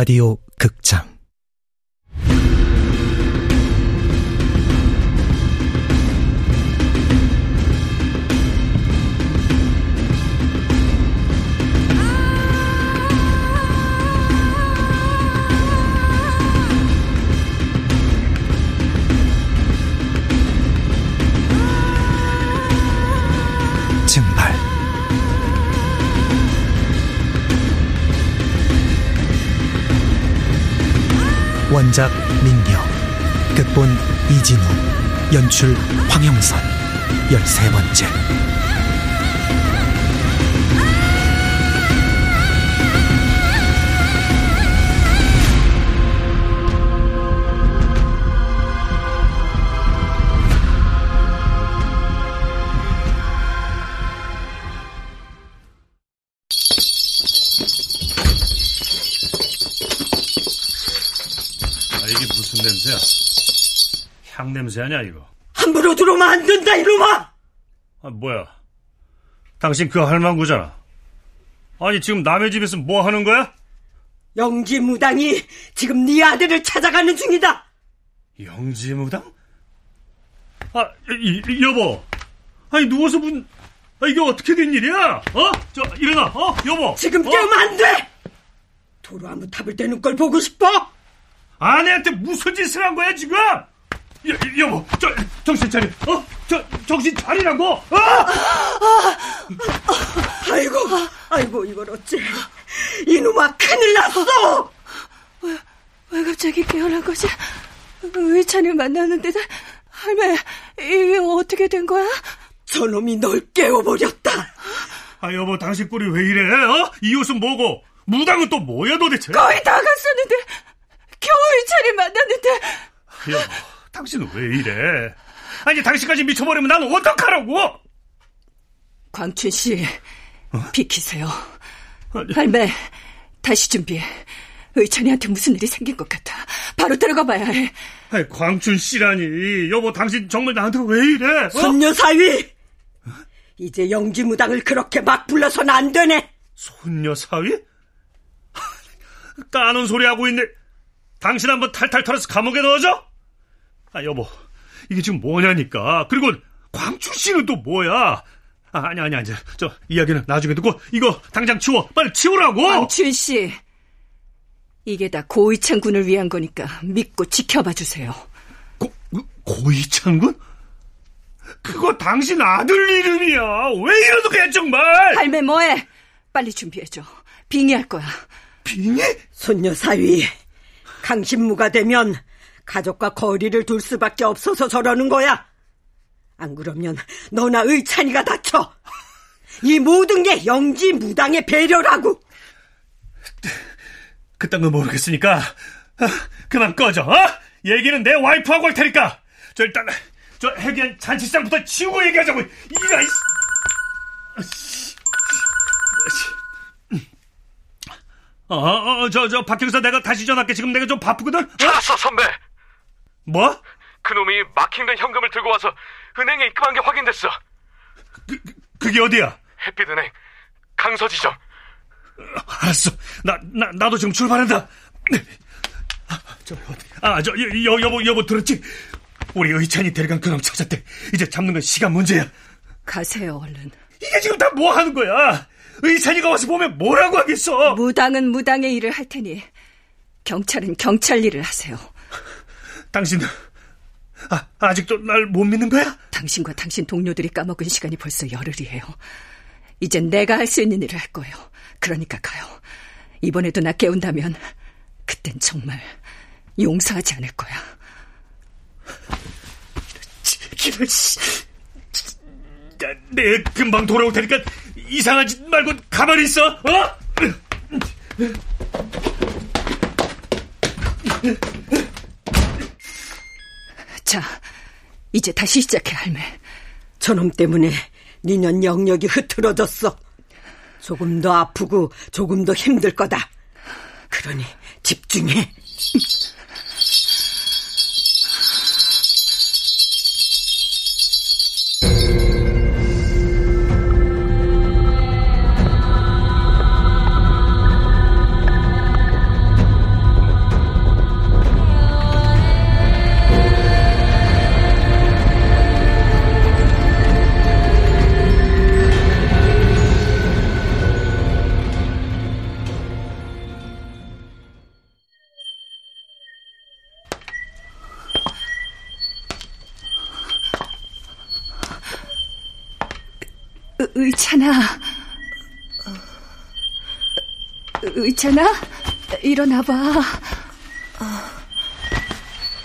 라디오 극장 원작 민경 극본 이진우 연출 황영선. 열세 번째 야? 향 냄새 아니야, 이거? 함부로 들어오면 안 된다, 이놈아! 아, 뭐야? 당신 그 할망구잖아. 아니, 지금 남의 집에서 뭐 하는 거야? 영지 무당이 지금 네 아들을 찾아가는 중이다! 영지 무당? 아, 이, 이, 여보. 아니, 누워서 문, 아, 이게 어떻게 된 일이야? 어? 저, 일어나, 어? 여보. 지금 어? 깨우면 안 돼! 도로 아무 탑을 떼는 걸 보고 싶어? 아내한테 무슨 짓을 한 거야, 지금? 여, 여보, 저, 정신 차려. 어? 저, 정신 차리라고! 어? 아이고, 아이고, 이걸 어째. 이놈아, 큰일 났어! 왜 갑자기 깨어난 거지? 의찬을 만났는데 할매 이게 어떻게 된 거야? 저놈이 널 깨워버렸다. 아, 여보, 당신 꼴이 왜 이래, 어? 이 옷은 뭐고? 무당은 또 뭐야, 도대체? 거의 다 갔었는데 겨우 의찬을 만났는데 여보, 당신은 왜 이래? 아니, 당신까지 미쳐버리면 난 어떡하라고? 광춘 씨 어? 비키세요. 아니. 할매 다시 준비해. 의찬이한테 무슨 일이 생긴 것 같아. 바로 들어가 봐야 해. 아니, 광춘 씨라니. 여보, 당신 정말 나한테 왜 이래? 어? 손녀 사위! 이제 영지무당을 그렇게 막 불러선 안 되네. 손녀 사위? 까는 소리 하고 있네. 당신 한번 탈탈 털어서 감옥에 넣어줘? 아, 여보. 이게 지금 뭐냐니까. 그리고 광춘 씨는 또 뭐야? 아, 아니, 아니, 아니. 저, 이야기는 나중에 듣고, 이거 당장 치워. 빨리 치우라고! 광춘 씨 이게 다 고의찬 군을 위한 거니까 믿고 지켜봐 주세요. 고, 고이창 군? 그거 당신 아들 이름이야. 왜 이러는 거야, 정말? 할매 뭐해? 빨리 준비해줘. 빙의할 거야. 빙의? 손녀 사위, 강신무가 되면 가족과 거리를 둘 수밖에 없어서 저러는 거야. 안 그러면 너나 의찬이가 다쳐. 이 모든 게 영지 무당의 배려라고. 그딴 거 모르겠으니까 아, 그만 꺼져. 어? 얘기는 내 와이프하고 할 테니까. 저 일단 저 해기한 잔치상부터 치우고 얘기하자고. 이가 이. 어, 어, 저, 저, 박경사 내가 다시 전화할게. 지금 내가 좀 바쁘거든? 어? 찾았어, 선배. 뭐? 그놈이 막힌된 현금을 들고 와서 은행에 입금한 게 확인됐어. 그, 그, 그게 어디야? 햇빛은행 강서지점. 알았어. 나, 나, 나도 지금 출발한다. 아, 저, 어디, 아, 저, 여, 여, 여보, 여보, 들었지? 우리 의찬이 데려간 그놈 찾았대. 이제 잡는 건 시간 문제야. 가세요 얼른. 이게 지금 다 뭐 하는 거야? 의찬이가 와서 보면 뭐라고 하겠어? 무당은 무당의 일을 할 테니 경찰은 경찰 일을 하세요. 당신, 아, 아직도 날 못 믿는 거야? 당신과 당신 동료들이 까먹은 시간이 벌써 열흘이에요. 이젠 내가 할 수 있는 일을 할 거예요. 그러니까 가요. 이번에도 나 깨운다면 그땐 정말 용서하지 않을 거야. 기발 씨. 야, 내 금방 돌아올 테니까 이상한 짓 말고 가만히 있어. 어? 자, 이제 다시 시작해, 할매. 저놈 때문에 니년 영역이 흐트러졌어. 조금 더 아프고 조금 더 힘들 거다. 그러니 집중해. 의찬아, 일어나봐.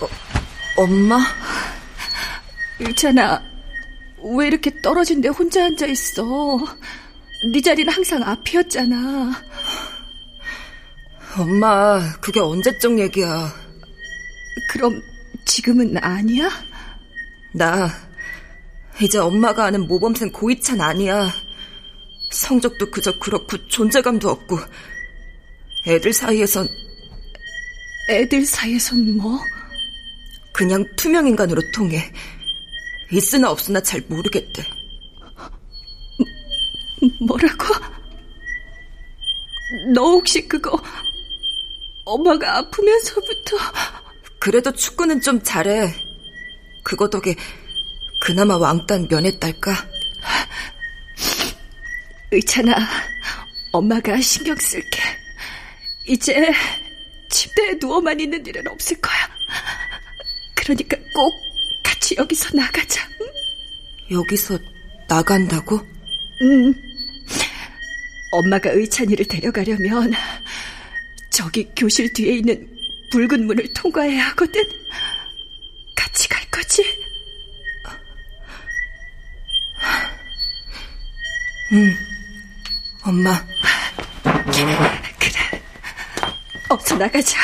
어, 엄마? 의찬아, 왜 이렇게 떨어진 데 혼자 앉아 있어? 네 자리는 항상 앞이었잖아. 엄마, 그게 언제적 얘기야. 그럼 지금은 아니야? 나 이제 엄마가 아는 모범생 고이찬 아니야. 성적도 그저 그렇고 존재감도 없고 애들 사이에선 애들 사이에선 뭐? 그냥 투명 인간으로 통해. 있으나 없으나 잘 모르겠대. 뭐라고? 너 혹시 그거 엄마가 아프면서부터 그래도 축구는 좀 잘해. 그거 덕에 그나마 왕따는 면했달까? 의찬아, 엄마가 신경 쓸게. 이제 침대에 누워만 있는 일은 없을 거야. 그러니까 꼭 같이 여기서 나가자. 응? 여기서 나간다고? 응. 엄마가 의찬이를 데려가려면 저기 교실 뒤에 있는 붉은 문을 통과해야 하거든. 같이 갈 거지? 응, 엄마. 어서 나가자.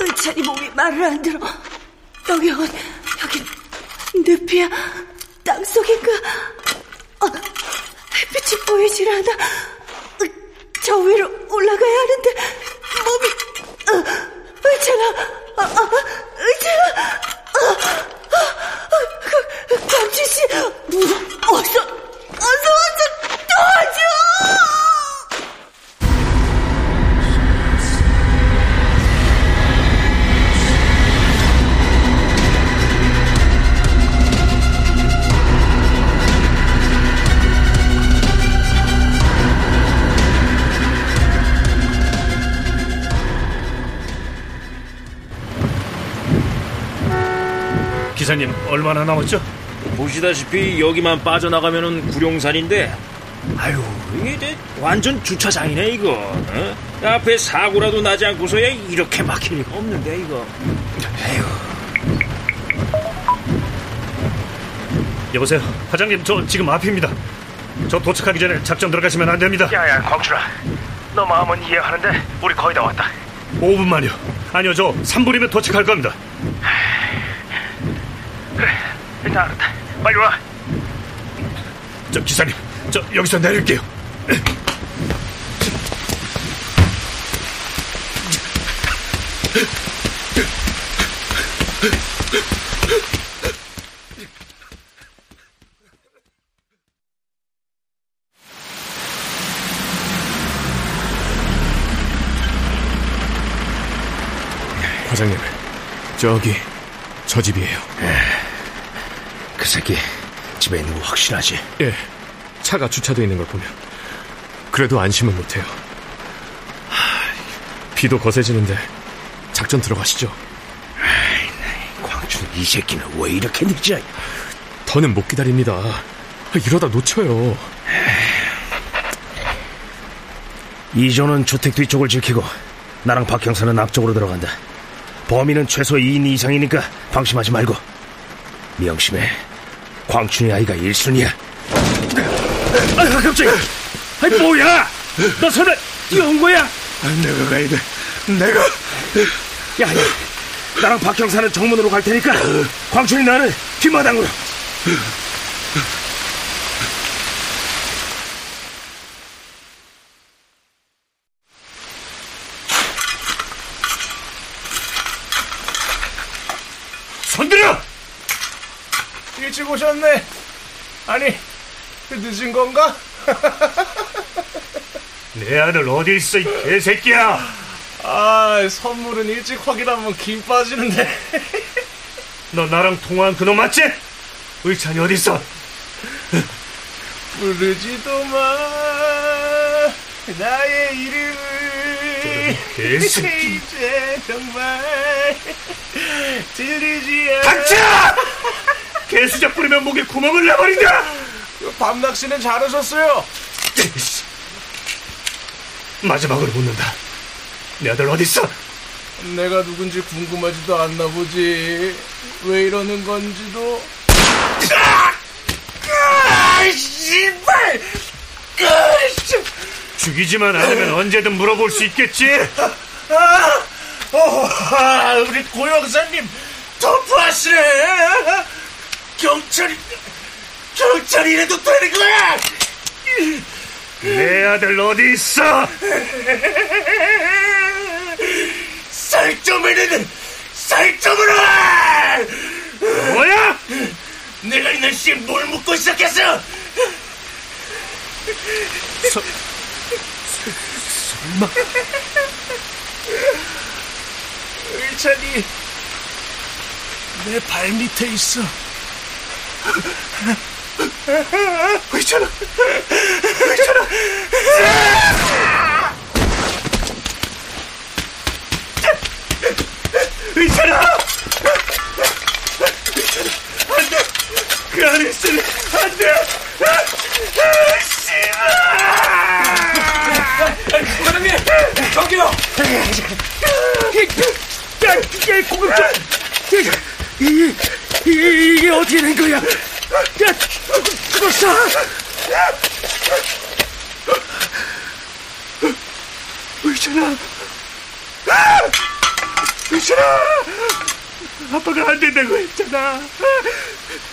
의찬이 몸이 말을 안 들어. 여기, 어, 여기, 늪이야. 땅 속인가? 어, 햇빛이 보이질 않아. 저 위로 올라가야 하는데, 몸이, 어, 의찬아, 아, 아, 기사님 얼마나 남았죠? 보시다시피 여기만 빠져나가면은 구룡산인데 아유 이게 완전 주차장이네 이거 어? 앞에 사고라도 나지 않고서야 이렇게 막힐 리가 없는데 이거. 여보세요? 화장님 저 지금 앞입니다. 저 도착하기 전에 작전 들어가시면 안 됩니다. 야야 광춘아. 너 마음은 이해하는데 우리 거의 다 왔다. 5분만요. 아니요 저 3분이면 도착할 겁니다 그래 일단 알았다. 빨리 와. 저 기사님 저 여기서 내릴게요. 과장님, 저기 저 집이에요. 그 새끼 집에 있는 거 확실하지? 예, 차가 주차되어 있는 걸 보면 그래도 안심은 못해요. 하, 비도 거세지는데 작전 들어가시죠. 광춘 이 새끼는 왜 이렇게 늦지? 더는 못 기다립니다. 이러다 놓쳐요. 이조는 주택 뒤쪽을 지키고 나랑 박 형사는 앞쪽으로 들어간다. 범인은 최소 2인 이상이니까 방심하지 말고 명심해. 광춘이 아이가 1순위야. 아, 갑자기! 아이, 뭐야! 너 손에 뛰어온 거야? 내가 가야 돼 내가 야, 야, 나랑 박 형사는 정문으로 갈 테니까 광춘이 나는 뒷마당으로. 손들어 일찍 오셨네. 아니, 늦은 건가? 내 아들 어디 있어 이 개새끼야 아, 선물은 일찍 확인하면 김 빠지는데. 너 나랑 통화한 그놈 맞지? 의찬이 어디 있어? 부르지도 마 나의 이름을 개새끼. 이제 정말 들리지 않아 닥쳐! 개수작 부리면 목에 구멍을 내버린다! 밤낚시는 잘하셨어요 마지막으로 묻는다. 내 아들 어디 있어? 내가 누군지 궁금하지도 않나 보지 왜 이러는 건지도 아, 씨발! 죽이지만 않으면 언제든 물어볼 수 있겠지? 아, 어, 아, 우리 고영사님 터프하시네 경찰이 경찰이라도 되는 거야! 내 아들 어디 있어? 살점에는 살점으로 뭐야? 내가 있는 씨뭘 묻고 시작했어? 설마. 의찬이 내 발 밑에 있어 의찬아 의찬아 의찬아 안 돼 그 안에 있으면 안돼 사장님 저기요 야, 공급자 이, 이, 이게 어떻게 된 거야 의찬아! 의찬아! 아빠가 안 된다고 했잖아.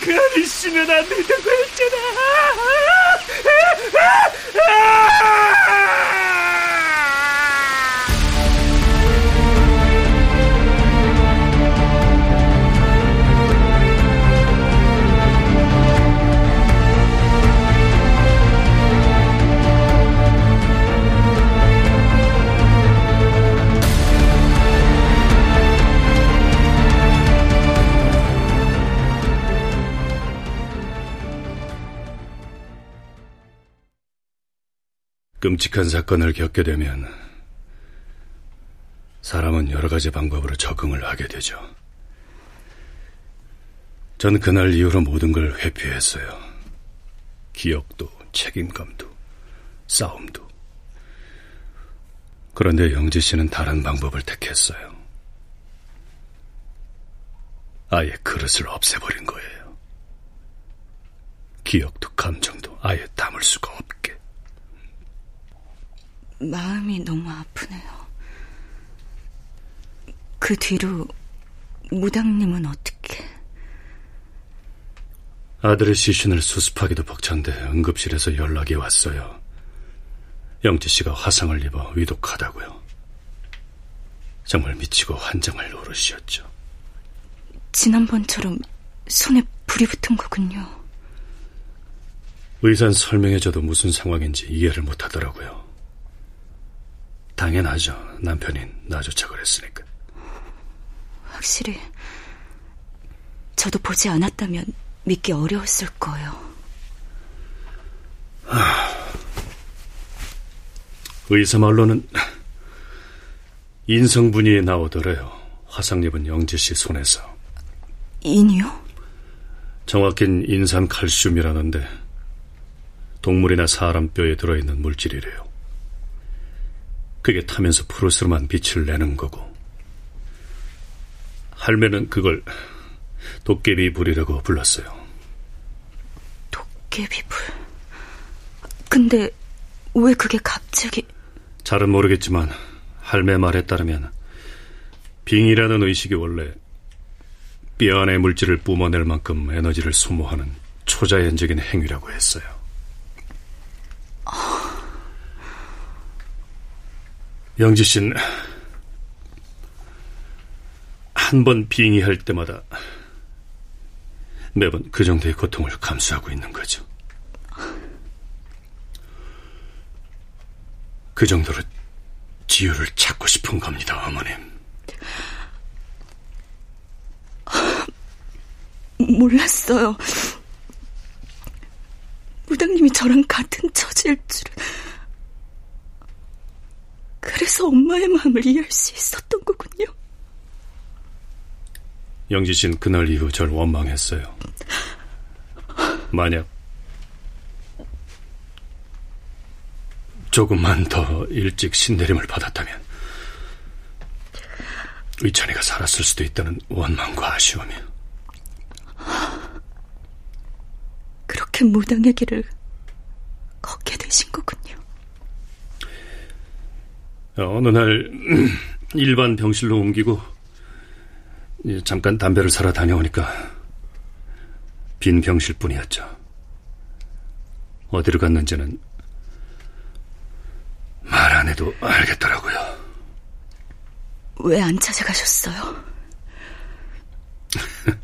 그 안에 있으면 안 된다고 했잖아 끔찍한 사건을 겪게 되면 사람은 여러 가지 방법으로 적응을 하게 되죠. 전 그날 이후로 모든 걸 회피했어요. 기억도, 책임감도, 싸움도. 그런데 영지 씨는 다른 방법을 택했어요. 아예 그릇을 없애버린 거예요. 기억도 감정도 아예 담을 수가 없게. 마음이 너무 아프네요. 그 뒤로 무당님은 어떻게? 아들의 시신을 수습하기도 벅찬데 응급실에서 연락이 왔어요. 영지 씨가 화상을 입어 위독하다고요. 정말 미치고 환장할 노릇이었죠. 지난번처럼 손에 불이 붙은 거군요. 의사는 설명해줘도 무슨 상황인지 이해를 못하더라고요. 당연하죠. 남편이 나조차 그랬으니까. 확실히 저도 보지 않았다면 믿기 어려웠을 거예요. 의사 말로는 인성분이 나오더래요. 화상 입은 영지 씨 손에서. 인이요? 정확힌 인산 칼슘이라는데 동물이나 사람 뼈에 들어있는 물질이래요. 그게 타면서 푸르스름한 빛을 내는 거고 할매는 그걸 도깨비 불이라고 불렀어요. 도깨비 불. 근데 왜 그게 갑자기... 잘은 모르겠지만 할매 말에 따르면 빙이라는 의식이 원래 뼈 안의 물질을 뿜어낼 만큼 에너지를 소모하는 초자연적인 행위라고 했어요. 영지 씨는 한 번 빙의할 때마다 매번 그 정도의 고통을 감수하고 있는 거죠. 그 정도로 지유를 찾고 싶은 겁니다, 어머님. 몰랐어요. 저랑 같은 처지일 줄은. 그래서 엄마의 마음을 이해할 수 있었던 거군요. 영지 씨는 그날 이후 절 원망했어요. 만약 조금만 더 일찍 신내림을 받았다면 의찬이가 살았을 수도 있다는 원망과 아쉬움이 그렇게 무당의 길을 걷게 되신 거군요. 어느 날 일반 병실로 옮기고 잠깐 담배를 사러 다녀오니까 빈 병실뿐이었죠. 어디로 갔는지는 말 안 해도 알겠더라고요. 왜 안 찾아가셨어요?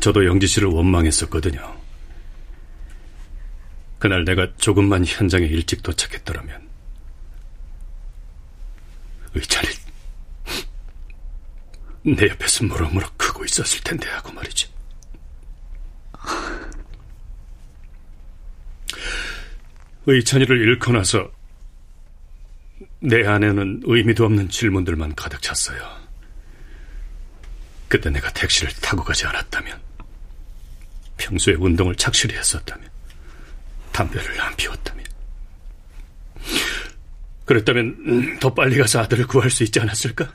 저도 영지 씨를 원망했었거든요. 그날 내가 조금만 현장에 일찍 도착했더라면 의찬이 내 옆에서 무럭무럭 크고 있었을 텐데 하고 말이죠. 의찬이를 잃고 나서 내 안에는 의미도 없는 질문들만 가득 찼어요. 그때 내가 택시를 타고 가지 않았다면, 평소에 운동을 착실히 했었다면, 담배를 안 피웠다면, 그랬다면 더 빨리 가서 아들을 구할 수 있지 않았을까?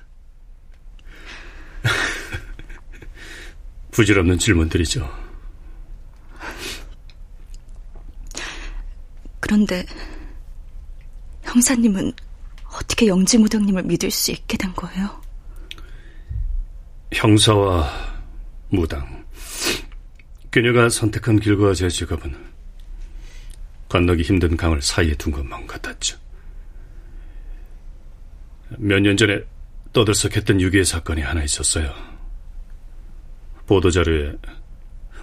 부질없는 질문들이죠. 그런데 형사님은 어떻게 영지무당님을 믿을 수 있게 된 거예요? 형사와 무당 그녀가 선택한 길과 제 직업은 건너기 힘든 강을 사이에 둔 것만 같았죠. 몇 년 전에 떠들썩했던 유괴 사건이 하나 있었어요. 보도자료에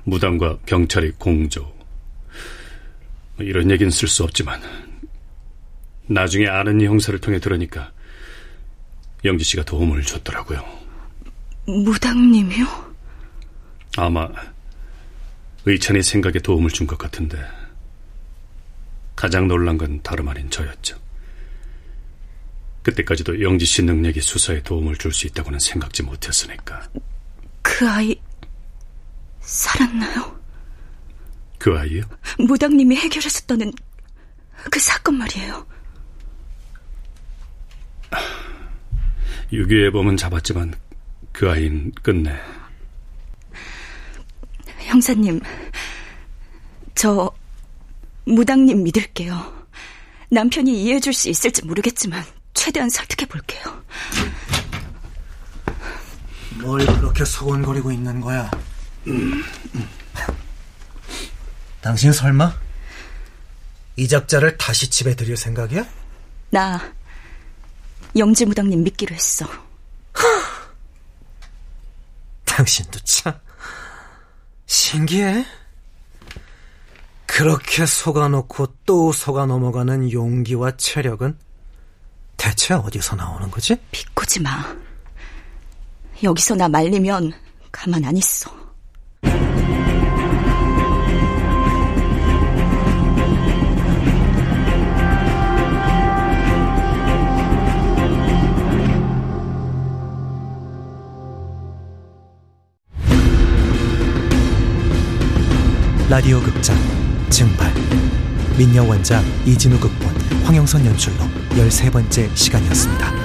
무당과 경찰이 공조 뭐 이런 얘기는 쓸 수 없지만 나중에 아는 형사를 통해 들으니까 영지 씨가 도움을 줬더라고요. 무당님이요? 아마 의찬의 생각에 도움을 준 것 같은데 가장 놀란 건 다름 아닌 저였죠. 그때까지도 영지 씨 능력이 수사에 도움을 줄 수 있다고는 생각지 못했으니까. 그 아이 살았나요? 그 아이요? 무당님이 해결했었다는 그 사건 말이에요. 유기해범은 잡았지만 그 아이는 끝내. 형사님, 저 무당님 믿을게요. 남편이 이해해줄 수 있을지 모르겠지만 최대한 설득해 볼게요. 뭘 그렇게 소곤거리고 있는 거야? 당신 설마 이 작자를 다시 집에 들일 생각이야? 나 영지 무당님 믿기로 했어. 당신도 참 신기해. 그렇게 속아놓고 또 속아 넘어가는 용기와 체력은 대체 어디서 나오는 거지? 비꼬지 마. 여기서 나 말리면 가만 안 있어. 라디오 극장 증발 민여 원작 이진우 극본 황영선 연출로 13번째 시간이었습니다.